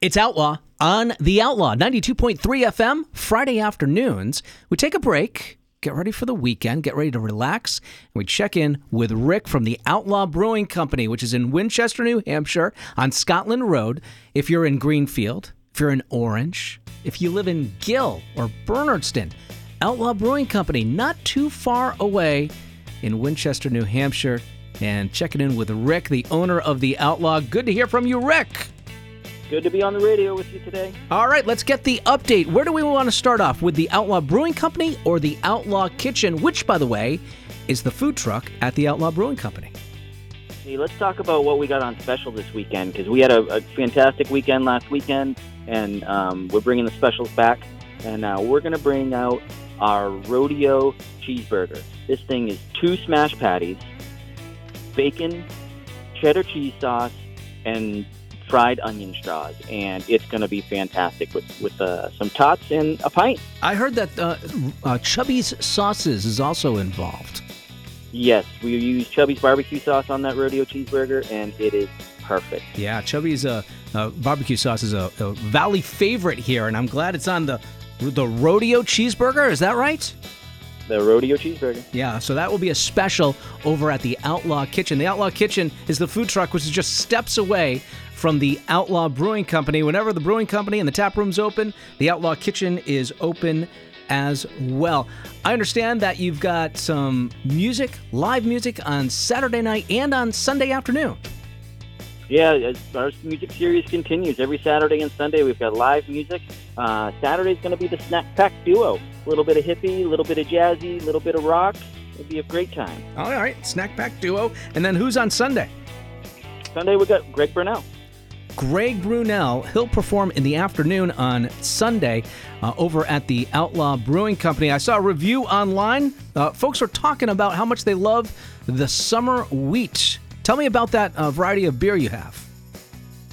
It's Outlaw on The Outlaw, 92.3 FM, Friday afternoons. We take a break, get ready for the weekend, get ready to relax, and we check in with Rick from the Outlaw Brewing Company, which is in Winchester, New Hampshire, on Scotland Road. If you're in Greenfield, if you're in Orange, if you live in Gill or Bernardston, Outlaw Brewing Company, not too far away in Winchester, New Hampshire. And checking in with Rick, the owner of the Outlaw. Good to hear from you, Rick. Good to be on the radio with you today. All right, let's get the update. Where do we want to start off? With the Outlaw Brewing Company or the Outlaw Kitchen, which, by the way, is the food truck at the Outlaw Brewing Company? Hey, let's talk about what we got on special this weekend because we had a, a, fantastic weekend last weekend, and um, we're bringing the specials back. And uh, we're going to bring out our rodeo cheeseburger. This thing is two smash patties, bacon, cheddar cheese sauce, and fried onion straws, and it's going to be fantastic with with uh, some tots and a pint. I heard that uh, uh, Chubby's sauces is also involved. Yes, we use Chubby's barbecue sauce on that rodeo cheeseburger, and it is perfect. Yeah, Chubby's uh, uh, barbecue sauce is a, a Valley favorite here, and I'm glad it's on the the rodeo cheeseburger. Is that right? the rodeo cheeseburger. Yeah, so that will be a special over at the Outlaw Kitchen. The Outlaw Kitchen is the food truck which is just steps away from the Outlaw Brewing Company. Whenever the brewing company and the tap room's open, the Outlaw Kitchen is open as well. I understand that you've got some music, live music on Saturday night and on Sunday afternoon. Yeah, our music series continues every Saturday and Sunday. We've got live music. Uh, Saturday's going to be the Snack Pack Duo. A little bit of hippie, a little bit of jazzy, a little bit of rock. It'll be a great time. All right, Snack Pack Duo. And then who's on Sunday? Sunday we've got Greg Brunell. Greg Brunell. He'll perform in the afternoon on Sunday uh, over at the Outlaw Brewing Company. I saw a review online. Uh, folks are talking about how much they love the summer wheat. Tell me about that uh, variety of beer you have.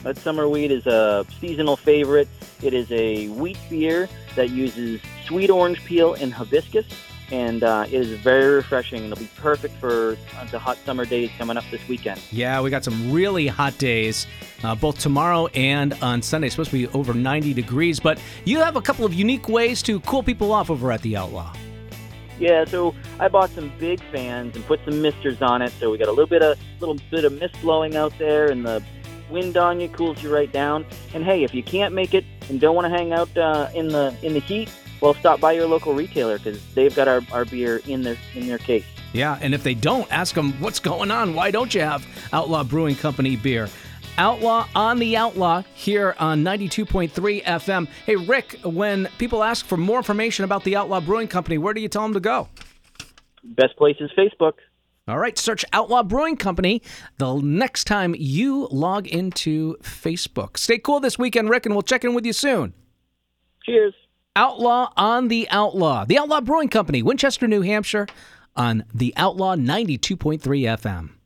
That summer wheat is a seasonal favorite. It is a wheat beer that uses sweet orange peel and hibiscus and uh, it is very refreshing. It'll be perfect for uh, the hot summer days coming up this weekend. Yeah, we got some really hot days, uh, both tomorrow and on Sunday. It's supposed to be over 90 degrees, but you have a couple of unique ways to cool people off over at the Outlaw. Yeah, so I bought some big fans and put some misters on it. So we got a little bit of little bit of mist blowing out there, and the wind on you cools you right down. And hey, if you can't make it and don't want to hang out uh, in the in the heat, well, stop by your local retailer because they've got our, our beer in their in their case. Yeah, and if they don't, ask them what's going on. Why don't you have Outlaw Brewing Company beer? Outlaw on the Outlaw here on 92.3 FM. Hey, Rick, when people ask for more information about the Outlaw Brewing Company, where do you tell them to go? Best place is Facebook. All right, search Outlaw Brewing Company the next time you log into Facebook. Stay cool this weekend, Rick, and we'll check in with you soon. Cheers. Outlaw on the Outlaw. The Outlaw Brewing Company, Winchester, New Hampshire, on the Outlaw 92.3 FM.